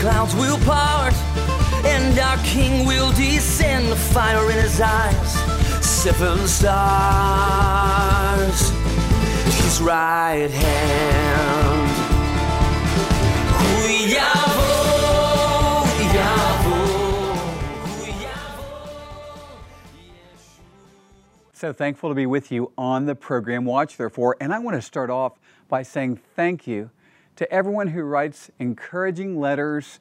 Clouds will part, and our King will descend. The fire in his eyes, seven stars. His right hand. So thankful to be with you on the program Watch Therefore. And I want to start off by saying thank you to everyone who writes encouraging letters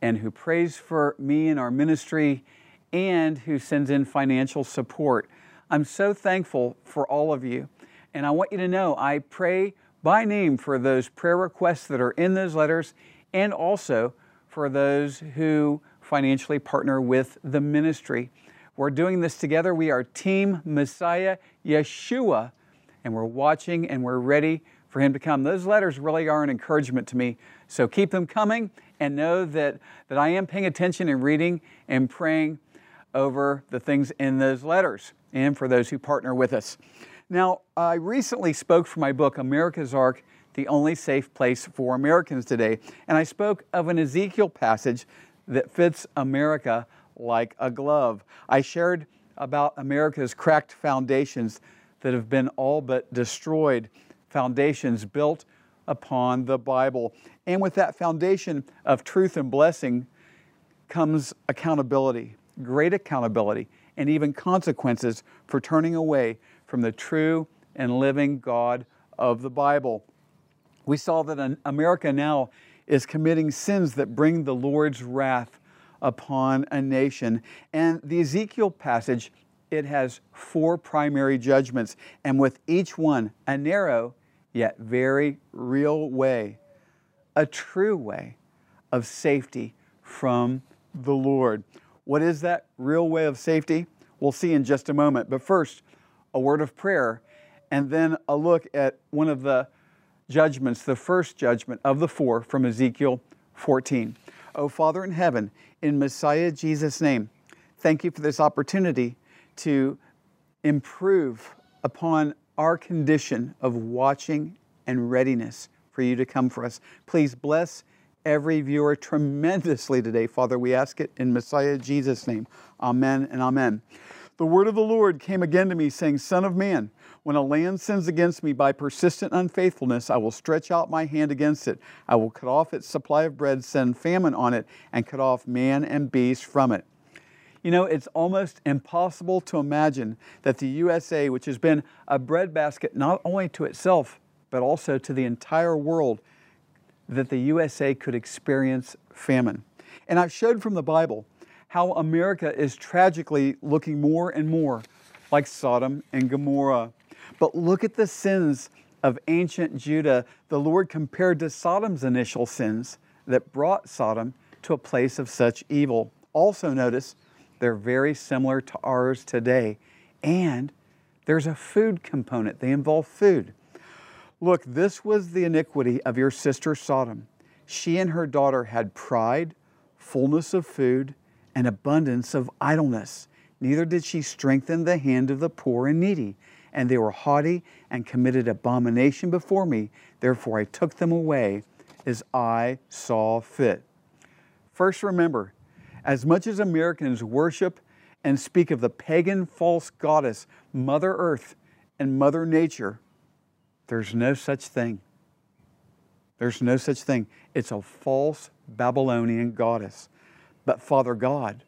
and who prays for me and our ministry and who sends in financial support. I'm so thankful for all of you. And I want you to know I pray by name for those prayer requests that are in those letters and also for those who financially partner with the ministry. We're doing this together. We are Team Messiah Yeshua, and we're watching and we're ready for Him to come. Those letters really are an encouragement to me. So keep them coming and know that, that I am paying attention and reading and praying over the things in those letters and for those who partner with us. Now, I recently spoke for my book, America's Ark The Only Safe Place for Americans Today, and I spoke of an Ezekiel passage that fits America like a glove. I shared about America's cracked foundations that have been all but destroyed, foundations built upon the Bible. And with that foundation of truth and blessing comes accountability, great accountability, and even consequences for turning away from the true and living God of the Bible. We saw that America now is committing sins that bring the Lord's wrath upon a nation. And the Ezekiel passage, it has four primary judgments, and with each one, a narrow yet very real way, a true way of safety from the Lord. What is that real way of safety? We'll see in just a moment. But first, a word of prayer, and then a look at one of the judgments, the first judgment of the four from Ezekiel 14. Oh, Father in heaven, in Messiah Jesus' name, thank you for this opportunity to improve upon our condition of watching and readiness for you to come for us. Please bless every viewer tremendously today, Father. We ask it in Messiah Jesus' name. Amen and amen. The word of the Lord came again to me, saying, Son of man, when a land sins against me by persistent unfaithfulness, I will stretch out my hand against it. I will cut off its supply of bread, send famine on it, and cut off man and beast from it. You know, it's almost impossible to imagine that the USA, which has been a breadbasket not only to itself, but also to the entire world, that the USA could experience famine. And I've showed from the Bible how America is tragically looking more and more like Sodom and Gomorrah. But look at the sins of ancient Judah, the Lord compared to Sodom's initial sins that brought Sodom to a place of such evil. Also, notice they're very similar to ours today. And there's a food component, they involve food. Look, this was the iniquity of your sister Sodom. She and her daughter had pride, fullness of food, and abundance of idleness. Neither did she strengthen the hand of the poor and needy. And they were haughty and committed abomination before me. Therefore I took them away as I saw fit. First, remember, as much as Americans worship and speak of the pagan false goddess, Mother Earth and Mother Nature, there's no such thing. There's no such thing. It's a false Babylonian goddess. But Father God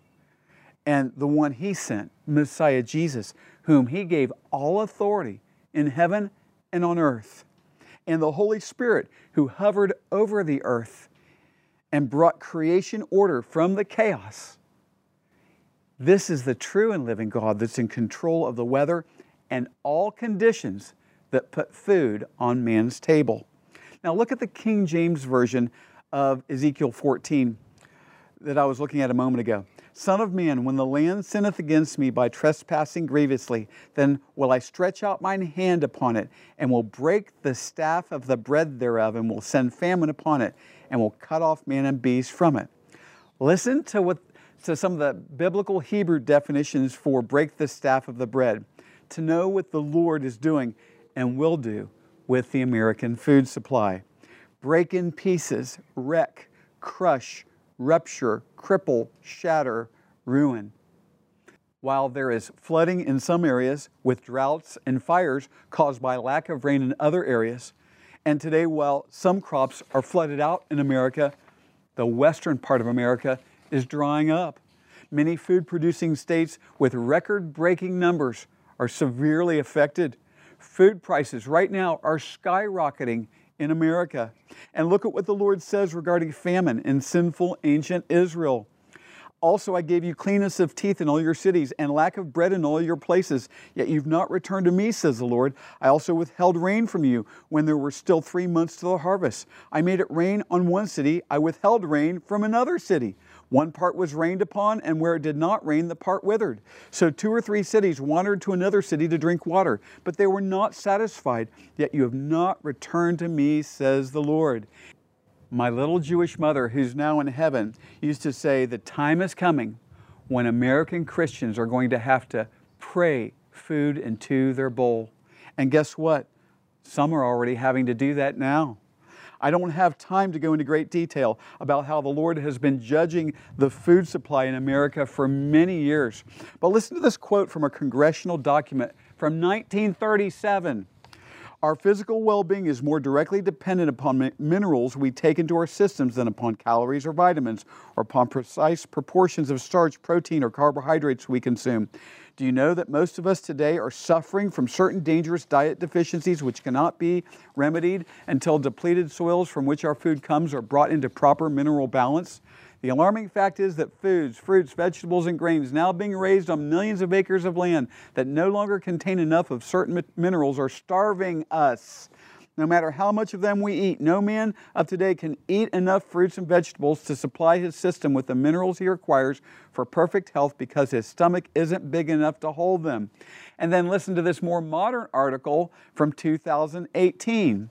and the one He sent, Messiah Jesus, whom He gave all authority in heaven and on earth. and the Holy Spirit who hovered over the earth and brought creation order from the chaos. This is the true and living God that's in control of the weather and all conditions that put food on man's table. Now, look at the King James Version of Ezekiel 14 that I was looking at a moment ago. Son of man, when the land sinneth against me by trespassing grievously, then will I stretch out mine hand upon it, and will break the staff of the bread thereof, and will send famine upon it, and will cut off man and beast from it. Listen to what to some of the biblical Hebrew definitions for break the staff of the bread, to know what the Lord is doing and will do with the American food supply. Break in pieces, wreck, crush, rupture, cripple, shatter, ruin. While there is flooding in some areas with droughts and fires caused by lack of rain in other areas, and today, while some crops are flooded out in America, the western part of America is drying up. Many food producing states with record breaking numbers are severely affected. Food prices right now are skyrocketing in America. And look at what the Lord says regarding famine in sinful ancient Israel. Also, I gave you cleanness of teeth in all your cities and lack of bread in all your places. Yet you've not returned to me, says the Lord. I also withheld rain from you when there were still three months to the harvest. I made it rain on one city, I withheld rain from another city. One part was rained upon, and where it did not rain, the part withered. So two or three cities wandered to another city to drink water, but they were not satisfied. Yet you have not returned to me, says the Lord. My little Jewish mother, who's now in heaven, used to say, The time is coming when American Christians are going to have to pray food into their bowl. And guess what? Some are already having to do that now. I don't have time to go into great detail about how the Lord has been judging the food supply in America for many years. But listen to this quote from a congressional document from 1937. Our physical well being is more directly dependent upon minerals we take into our systems than upon calories or vitamins, or upon precise proportions of starch, protein, or carbohydrates we consume. Do you know that most of us today are suffering from certain dangerous diet deficiencies which cannot be remedied until depleted soils from which our food comes are brought into proper mineral balance? The alarming fact is that foods, fruits, vegetables, and grains now being raised on millions of acres of land that no longer contain enough of certain minerals are starving us. No matter how much of them we eat, no man of today can eat enough fruits and vegetables to supply his system with the minerals he requires for perfect health because his stomach isn't big enough to hold them. And then listen to this more modern article from 2018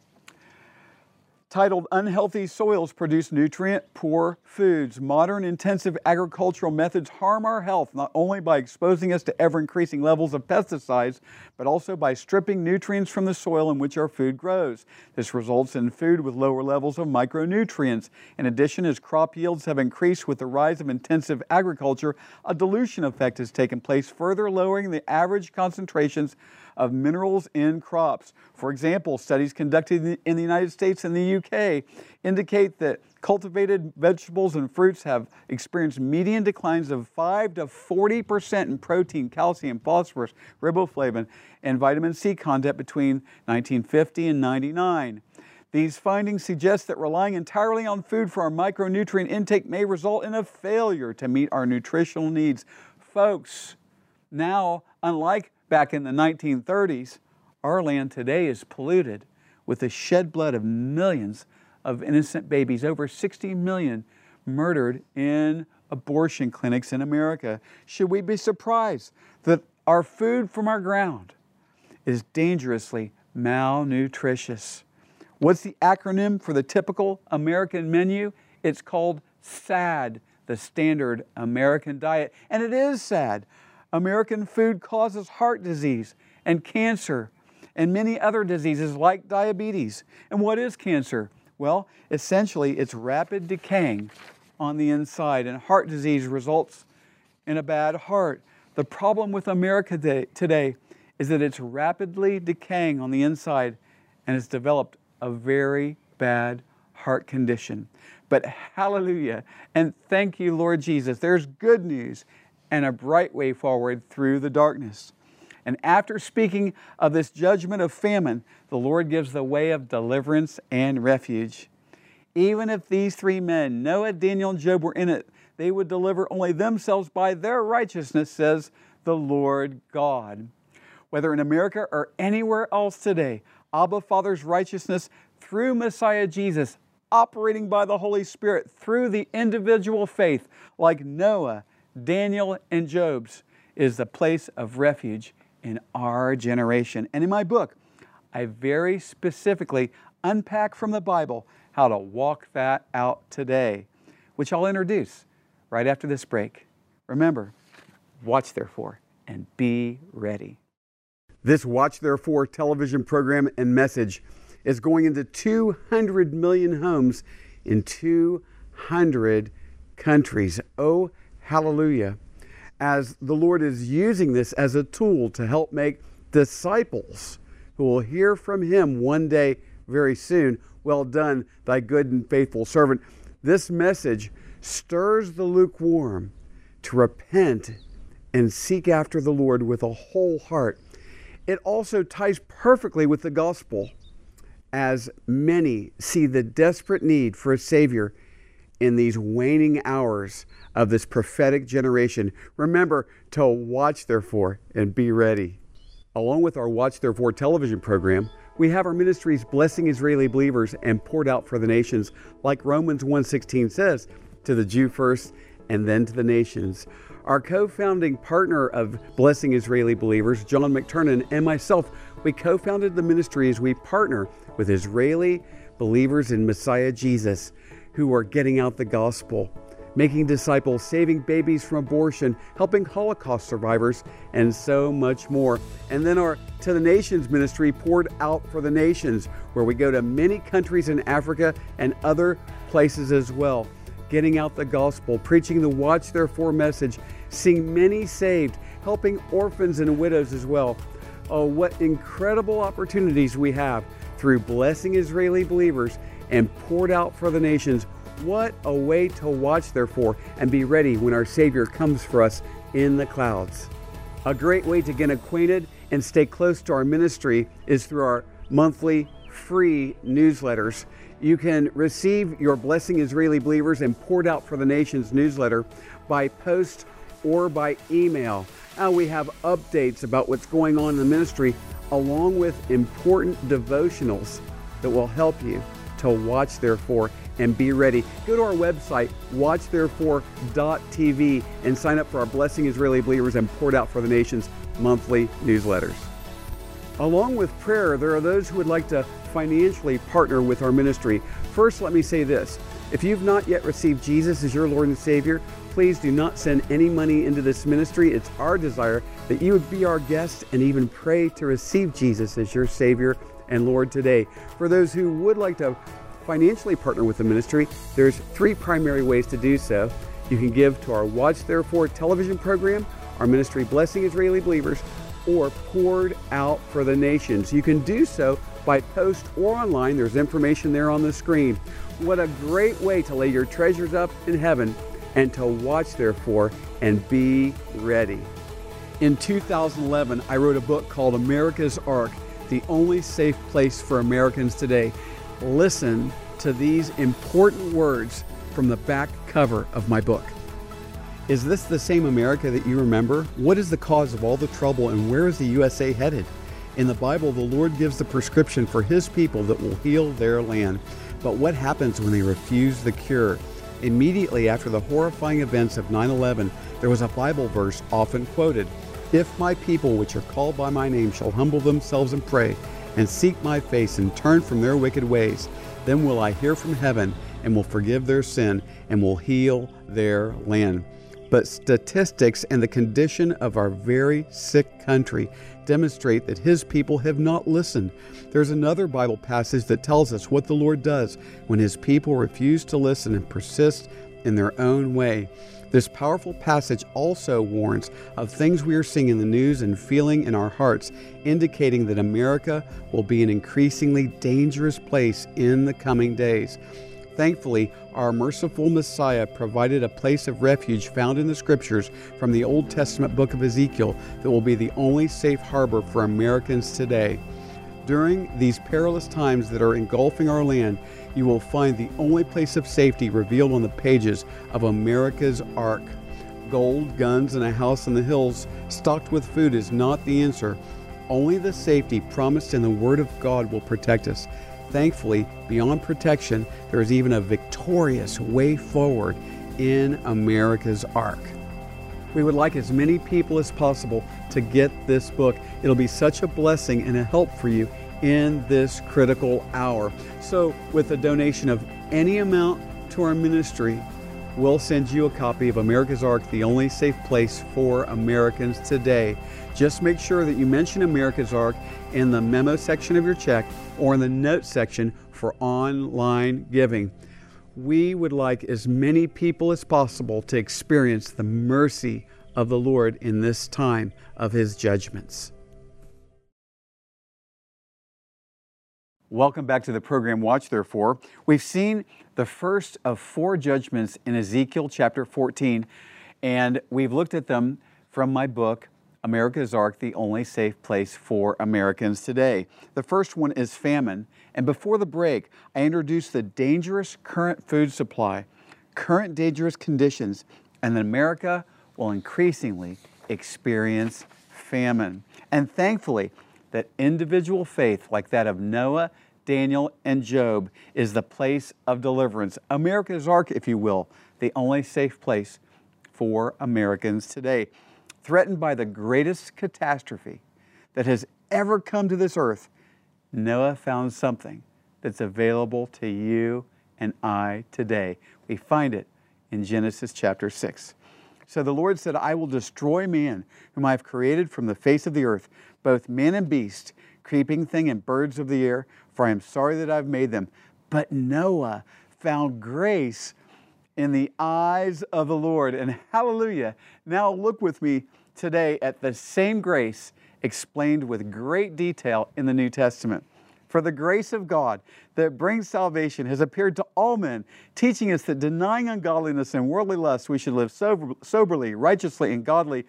titled Unhealthy Soils Produce Nutrient Poor Foods. Modern intensive agricultural methods harm our health not only by exposing us to ever increasing levels of pesticides, but also by stripping nutrients from the soil in which our food grows. This results in food with lower levels of micronutrients. In addition, as crop yields have increased with the rise of intensive agriculture, a dilution effect has taken place, further lowering the average concentrations of minerals in crops. For example, studies conducted in the United States and the UK indicate that cultivated vegetables and fruits have experienced median declines of 5 to 40% in protein, calcium, phosphorus, riboflavin, and vitamin C content between 1950 and 99. These findings suggest that relying entirely on food for our micronutrient intake may result in a failure to meet our nutritional needs. Folks, now, unlike back in the 1930s, our land today is polluted with the shed blood of millions of innocent babies, over 60 million murdered in abortion clinics in America. Should we be surprised that our food from our ground is dangerously malnutritious? What's the acronym for the typical American menu? It's called SAD, the Standard American Diet. And it is sad. American food causes heart disease and cancer and many other diseases like diabetes. And what is cancer? Well, essentially, it's rapid decaying on the inside, and heart disease results in a bad heart. The problem with America today is that it's rapidly decaying on the inside and has developed a very bad heart condition. But hallelujah, and thank you, Lord Jesus. There's good news and a bright way forward through the darkness. And after speaking of this judgment of famine, the Lord gives the way of deliverance and refuge. Even if these three men, Noah, Daniel, and Job, were in it, they would deliver only themselves by their righteousness, says the Lord God. Whether in America or anywhere else today, Abba Father's righteousness through Messiah Jesus, operating by the Holy Spirit through the individual faith, like Noah, Daniel, and Job's, is the place of refuge in our generation. And in my book, I very specifically unpack from the Bible how to walk that out today, which I'll introduce right after this break. Remember, watch therefore and be ready. This Watch Therefore television program and message is going into 200 million homes in 200 countries. Oh, hallelujah. As the Lord is using this as a tool to help make disciples who will hear from Him one day very soon. Well done, thy good and faithful servant. This message stirs the lukewarm to repent and seek after the Lord with a whole heart it also ties perfectly with the gospel as many see the desperate need for a Savior in these waning hours of this prophetic generation. Remember to watch, therefore, and be ready. Along with our Watch, Therefore television program, we have our ministries blessing Israeli believers and poured out for the nations, like Romans 1:16 says, to the Jew first and then to the nations. Our co founding partner of Blessing Israeli Believers, John McTernan, and myself, we co founded the ministry as we partner with Israeli believers in Messiah Jesus who are getting out the gospel, making disciples, saving babies from abortion, helping Holocaust survivors, and so much more. And then our To the Nations ministry poured out for the nations, where we go to many countries in Africa and other places as well getting out the gospel, preaching the Watch Therefore message, seeing many saved, helping orphans and widows as well. Oh, what incredible opportunities we have through blessing Israeli believers and poured out for the nations. What a way to watch, therefore, and be ready when our Savior comes for us in the clouds. A great way to get acquainted and stay close to our ministry is through our monthly free newsletters. You can receive your Blessing Israeli Believers and Poured Out for the Nations newsletter by post or by email. Now we have updates about what's going on in the ministry, along with important devotionals that will help you to watch, therefore, and be ready. Go to our website, watchtherefore.tv, and sign up for our Blessing Israeli Believers and Poured Out for the Nations monthly newsletters. Along with prayer, there are those who would like to financially partner with our ministry. First, let me say this if you've not yet received Jesus as your Lord and Savior, please do not send any money into this ministry. It's our desire that you would be our guest and even pray to receive Jesus as your Savior and Lord today. For those who would like to financially partner with the ministry, there's three primary ways to do so. You can give to our Watch Therefore television program, our ministry Blessing Israeli Believers, or poured out for the nations. You can do so by post or online. There's information there on the screen. What a great way to lay your treasures up in heaven and to watch, therefore, and be ready. In 2011, I wrote a book called America's Ark The Only Safe Place for Americans Today. Listen to these important words from the back cover of my book. Is this the same America that you remember? What is the cause of all the trouble and where is the USA headed? In the Bible, the Lord gives the prescription for His people that will heal their land. But what happens when they refuse the cure? Immediately after the horrifying events of 9 11, there was a Bible verse often quoted If my people, which are called by my name, shall humble themselves and pray, and seek my face, and turn from their wicked ways, then will I hear from heaven, and will forgive their sin, and will heal their land but statistics and the condition of our very sick country demonstrate that his people have not listened. There's another Bible passage that tells us what the Lord does when his people refuse to listen and persist in their own way. This powerful passage also warns of things we are seeing in the news and feeling in our hearts, indicating that America will be an increasingly dangerous place in the coming days. Thankfully, our merciful Messiah provided a place of refuge found in the scriptures from the Old Testament book of Ezekiel that will be the only safe harbor for Americans today. During these perilous times that are engulfing our land, you will find the only place of safety revealed on the pages of America's Ark. Gold, guns, and a house in the hills stocked with food is not the answer. Only the safety promised in the Word of God will protect us. Thankfully, beyond protection, there is even a victorious way forward in America's Ark. We would like as many people as possible to get this book. It'll be such a blessing and a help for you in this critical hour. So, with a donation of any amount to our ministry, we'll send you a copy of America's Ark, the only safe place for Americans today. Just make sure that you mention America's Ark in the memo section of your check or in the note section for online giving. We would like as many people as possible to experience the mercy of the Lord in this time of His judgments. Welcome back to the program Watch Therefore. We've seen the first of four judgments in Ezekiel chapter 14, and we've looked at them from my book, America's Ark, the only safe place for Americans today. The first one is famine. And before the break, I introduced the dangerous current food supply, current dangerous conditions, and that America will increasingly experience famine. And thankfully, that individual faith, like that of Noah, Daniel, and Job, is the place of deliverance. America's Ark, if you will, the only safe place for Americans today threatened by the greatest catastrophe that has ever come to this earth, Noah found something that's available to you and I today. We find it in Genesis chapter 6. So the Lord said, I will destroy man, whom I have created from the face of the earth, both man and beast, creeping thing and birds of the air, for I am sorry that I've made them. But Noah found grace in the eyes of the Lord. And hallelujah. Now look with me today at the same grace explained with great detail in the New Testament. For the grace of God that brings salvation has appeared to all men, teaching us that denying ungodliness and worldly lust, we should live sober, soberly, righteously, and godly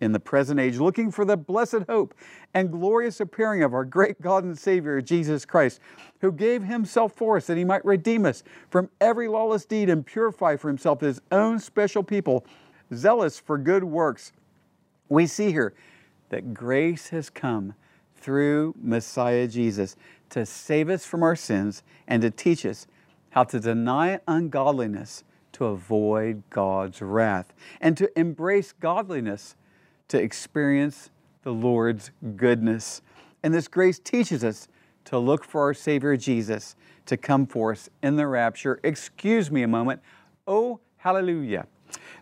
in the present age, looking for the blessed hope and glorious appearing of our great God and Savior, Jesus Christ, who gave himself for us that he might redeem us from every lawless deed and purify for himself his own special people, zealous for good works. We see here that grace has come through Messiah Jesus to save us from our sins and to teach us how to deny ungodliness to avoid God's wrath and to embrace godliness to experience the Lord's goodness. And this grace teaches us to look for our Savior Jesus to come for us in the rapture. Excuse me a moment. Oh, hallelujah.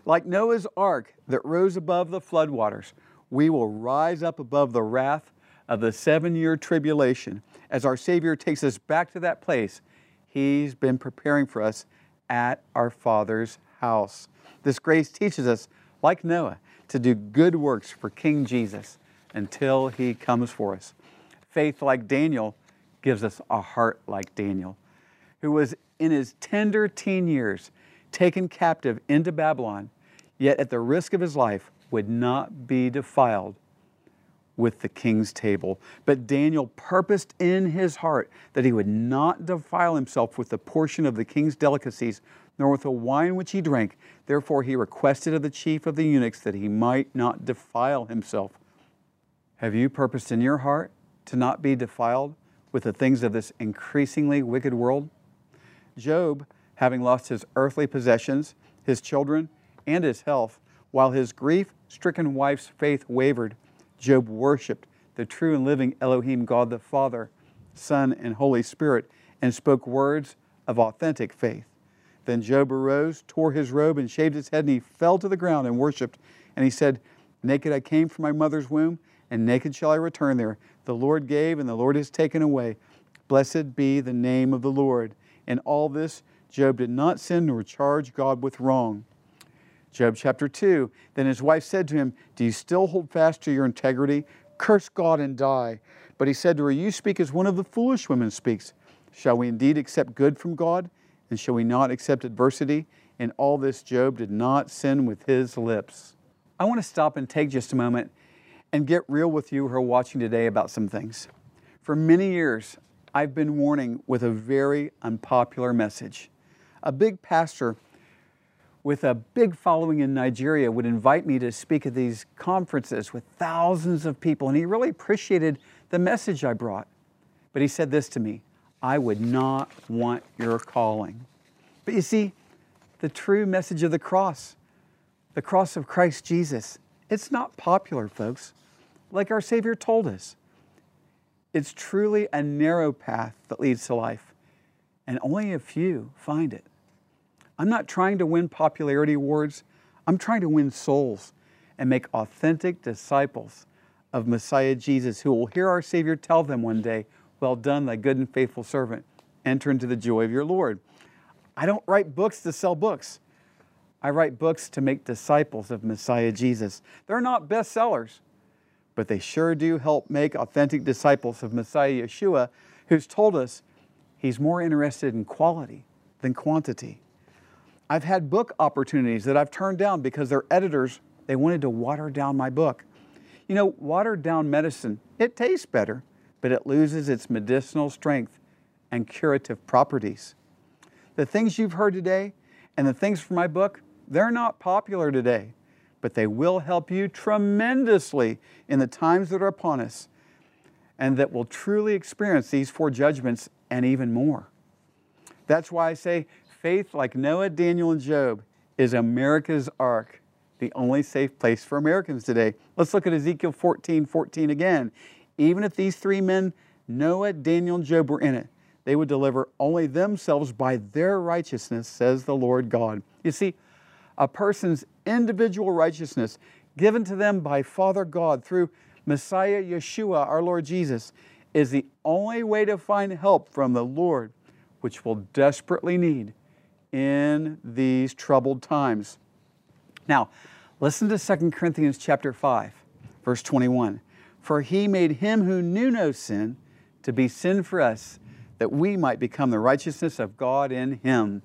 Like Noah's ark that rose above the floodwaters, we will rise up above the wrath of the seven year tribulation as our Savior takes us back to that place He's been preparing for us at our Father's house. This grace teaches us, like Noah, to do good works for King Jesus until he comes for us. Faith like Daniel gives us a heart like Daniel, who was in his tender teen years taken captive into Babylon, yet at the risk of his life would not be defiled with the king's table. But Daniel purposed in his heart that he would not defile himself with the portion of the king's delicacies, nor with the wine which he drank. Therefore, he requested of the chief of the eunuchs that he might not defile himself. Have you purposed in your heart to not be defiled with the things of this increasingly wicked world? Job, having lost his earthly possessions, his children, and his health, while his grief stricken wife's faith wavered, Job worshiped the true and living Elohim God the Father, Son, and Holy Spirit, and spoke words of authentic faith. Then Job arose, tore his robe, and shaved his head, and he fell to the ground and worshiped. And he said, Naked I came from my mother's womb, and naked shall I return there. The Lord gave, and the Lord has taken away. Blessed be the name of the Lord. In all this, Job did not sin nor charge God with wrong. Job chapter 2 Then his wife said to him, Do you still hold fast to your integrity? Curse God and die. But he said to her, You speak as one of the foolish women speaks. Shall we indeed accept good from God And shall we not accept adversity? In all this, Job did not sin with his lips. I want to stop and take just a moment and get real with you who are watching today about some things. For many years, I've been warning with a very unpopular message. A big pastor with a big following in Nigeria would invite me to speak at these conferences with thousands of people, and he really appreciated the message I brought. But he said this to me I would not want your calling. But you see, the true message of the cross, the cross of Christ Jesus, it's not popular, folks, like our Savior told us. It's truly a narrow path that leads to life, and only a few find it. I'm not trying to win popularity awards. I'm trying to win souls and make authentic disciples of Messiah Jesus who will hear our Savior tell them one day, Well done, thy good and faithful servant. Enter into the joy of your Lord. I don't write books to sell books. I write books to make disciples of Messiah Jesus. They're not bestsellers, but they sure do help make authentic disciples of Messiah Yeshua, who's told us he's more interested in quality than quantity. I've had book opportunities that I've turned down because their editors, they wanted to water down my book. You know, watered down medicine, it tastes better, but it loses its medicinal strength and curative properties. The things you've heard today and the things from my book, they're not popular today, but they will help you tremendously in the times that are upon us and that will truly experience these four judgments and even more. That's why I say faith like Noah, Daniel, and Job is America's ark, the only safe place for Americans today. Let's look at Ezekiel 14 14 again. Even if these three men, Noah, Daniel, and Job, were in it, they would deliver only themselves by their righteousness, says the Lord God. You see, a person's individual righteousness given to them by Father God through Messiah Yeshua, our Lord Jesus, is the only way to find help from the Lord, which we'll desperately need in these troubled times. Now, listen to 2 Corinthians chapter 5, verse 21. For he made him who knew no sin to be sin for us, that we might become the righteousness of God in him.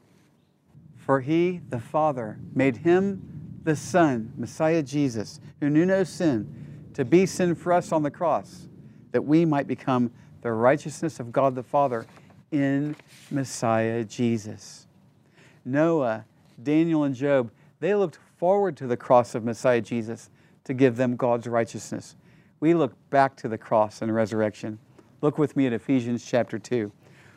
For he, the Father, made him the Son, Messiah Jesus, who knew no sin, to be sin for us on the cross, that we might become the righteousness of God the Father in Messiah Jesus. Noah, Daniel, and Job, they looked forward to the cross of Messiah Jesus to give them God's righteousness. We look back to the cross and resurrection. Look with me at Ephesians chapter 2.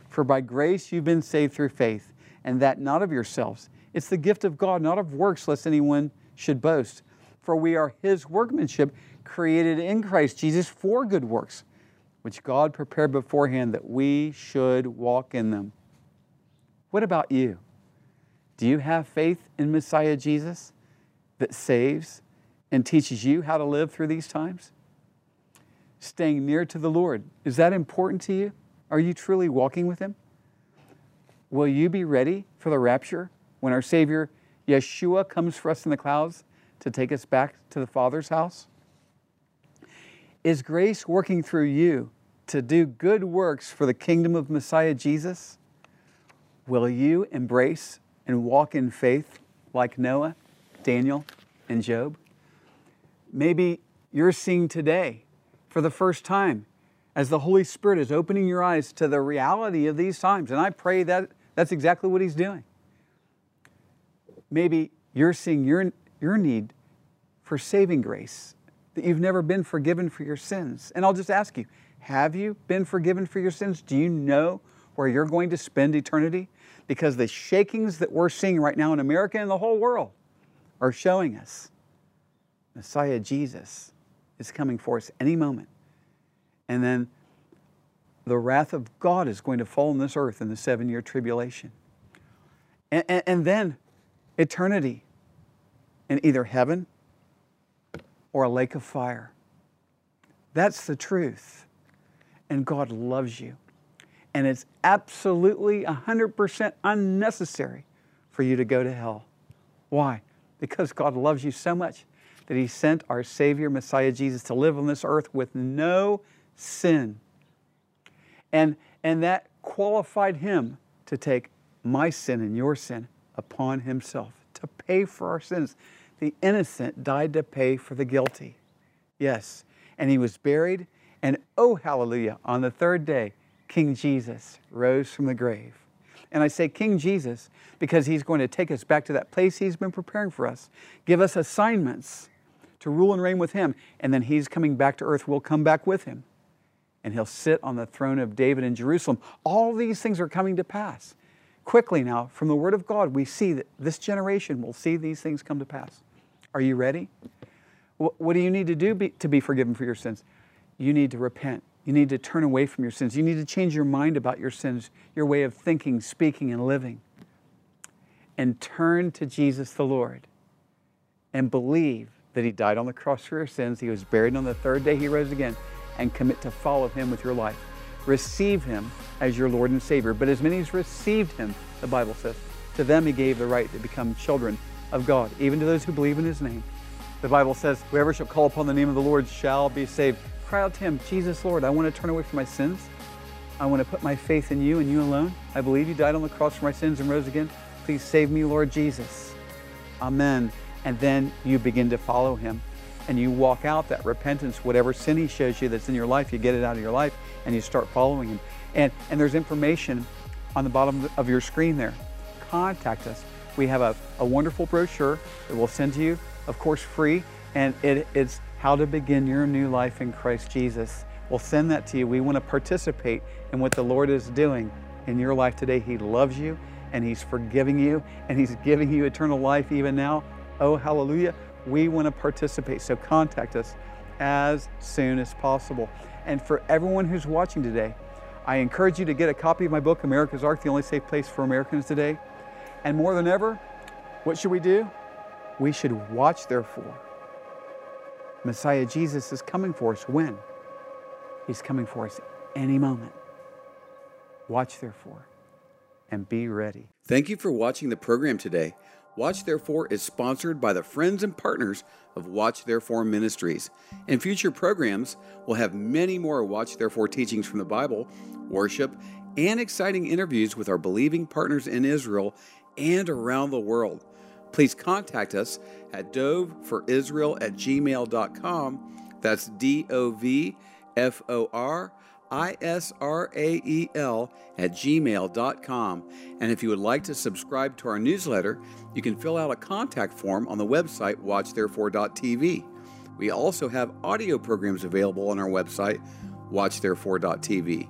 For by grace you've been saved through faith, and that not of yourselves. It's the gift of God, not of works, lest anyone should boast. For we are his workmanship, created in Christ Jesus for good works, which God prepared beforehand that we should walk in them. What about you? Do you have faith in Messiah Jesus that saves and teaches you how to live through these times? Staying near to the Lord, is that important to you? Are you truly walking with Him? Will you be ready for the rapture when our Savior Yeshua comes for us in the clouds to take us back to the Father's house? Is grace working through you to do good works for the kingdom of Messiah Jesus? Will you embrace and walk in faith like Noah, Daniel, and Job? Maybe you're seeing today for the first time as the Holy Spirit is opening your eyes to the reality of these times. And I pray that that's exactly what He's doing. Maybe you're seeing your, your need for saving grace, that you've never been forgiven for your sins. And I'll just ask you have you been forgiven for your sins? Do you know where you're going to spend eternity? Because the shakings that we're seeing right now in America and the whole world are showing us Messiah Jesus is coming for us any moment. And then the wrath of God is going to fall on this earth in the seven year tribulation. And, and, and then eternity in either heaven or a lake of fire. That's the truth. And God loves you and it's absolutely 100% unnecessary for you to go to hell. Why? Because God loves you so much that He sent our Savior, Messiah Jesus, to live on this earth with no sin. And, and that qualified Him to take my sin and your sin upon himself to pay for our sins. The innocent died to pay for the guilty. Yes. And he was buried. And oh, hallelujah, on the third day, King Jesus rose from the grave. And I say King Jesus because he's going to take us back to that place he's been preparing for us, give us assignments to rule and reign with him. And then he's coming back to earth. We'll come back with him. And he'll sit on the throne of David in Jerusalem. All these things are coming to pass. Quickly now, from the Word of God, we see that this generation will see these things come to pass. Are you ready? What do you need to do to be forgiven for your sins? You need to repent. You need to turn away from your sins. You need to change your mind about your sins, your way of thinking, speaking, and living. And turn to Jesus the Lord and believe that He died on the cross for your sins. He was buried on the third day, He rose again, and commit to follow Him with your life. Receive Him as your Lord and Savior. But as many as received Him, the Bible says, to them He gave the right to become children of God, even to those who believe in His name. The Bible says, Whoever shall call upon the name of the Lord shall be saved cry out to Him, Jesus, Lord, I want to turn away from my sins. I want to put my faith in you and you alone. I believe you died on the cross for my sins and rose again. Please save me, Lord Jesus. Amen. And then you begin to follow Him and you walk out that repentance, whatever sin He shows you that's in your life, you get it out of your life and you start following Him. And, and there's information on the bottom of your screen there. Contact us. We have a, a wonderful brochure that we'll send to you, of course, free. And it, it's how to begin your new life in Christ Jesus. We'll send that to you. We want to participate in what the Lord is doing in your life today. He loves you and He's forgiving you and He's giving you eternal life even now. Oh, hallelujah. We want to participate. So contact us as soon as possible. And for everyone who's watching today, I encourage you to get a copy of my book, America's Ark, the only safe place for Americans today. And more than ever, what should we do? We should watch, therefore Messiah Jesus is coming for us. When? He's coming for us any moment. Watch, therefore, and be ready. Thank you for watching the program today. Watch Therefore is sponsored by the friends and partners of Watch Therefore Ministries. In future programs, we'll have many more Watch Therefore teachings from the Bible, worship, and exciting interviews with our believing partners in Israel and around the world please contact us at dovforisrael at gmail.com. That's D O V F O R I S R A E L at gmail.com. And if you would like to subscribe to our newsletter, you can fill out a contact form on the website watchtherefore.tv. We also have audio programs available on our website, watchtherefore.tv.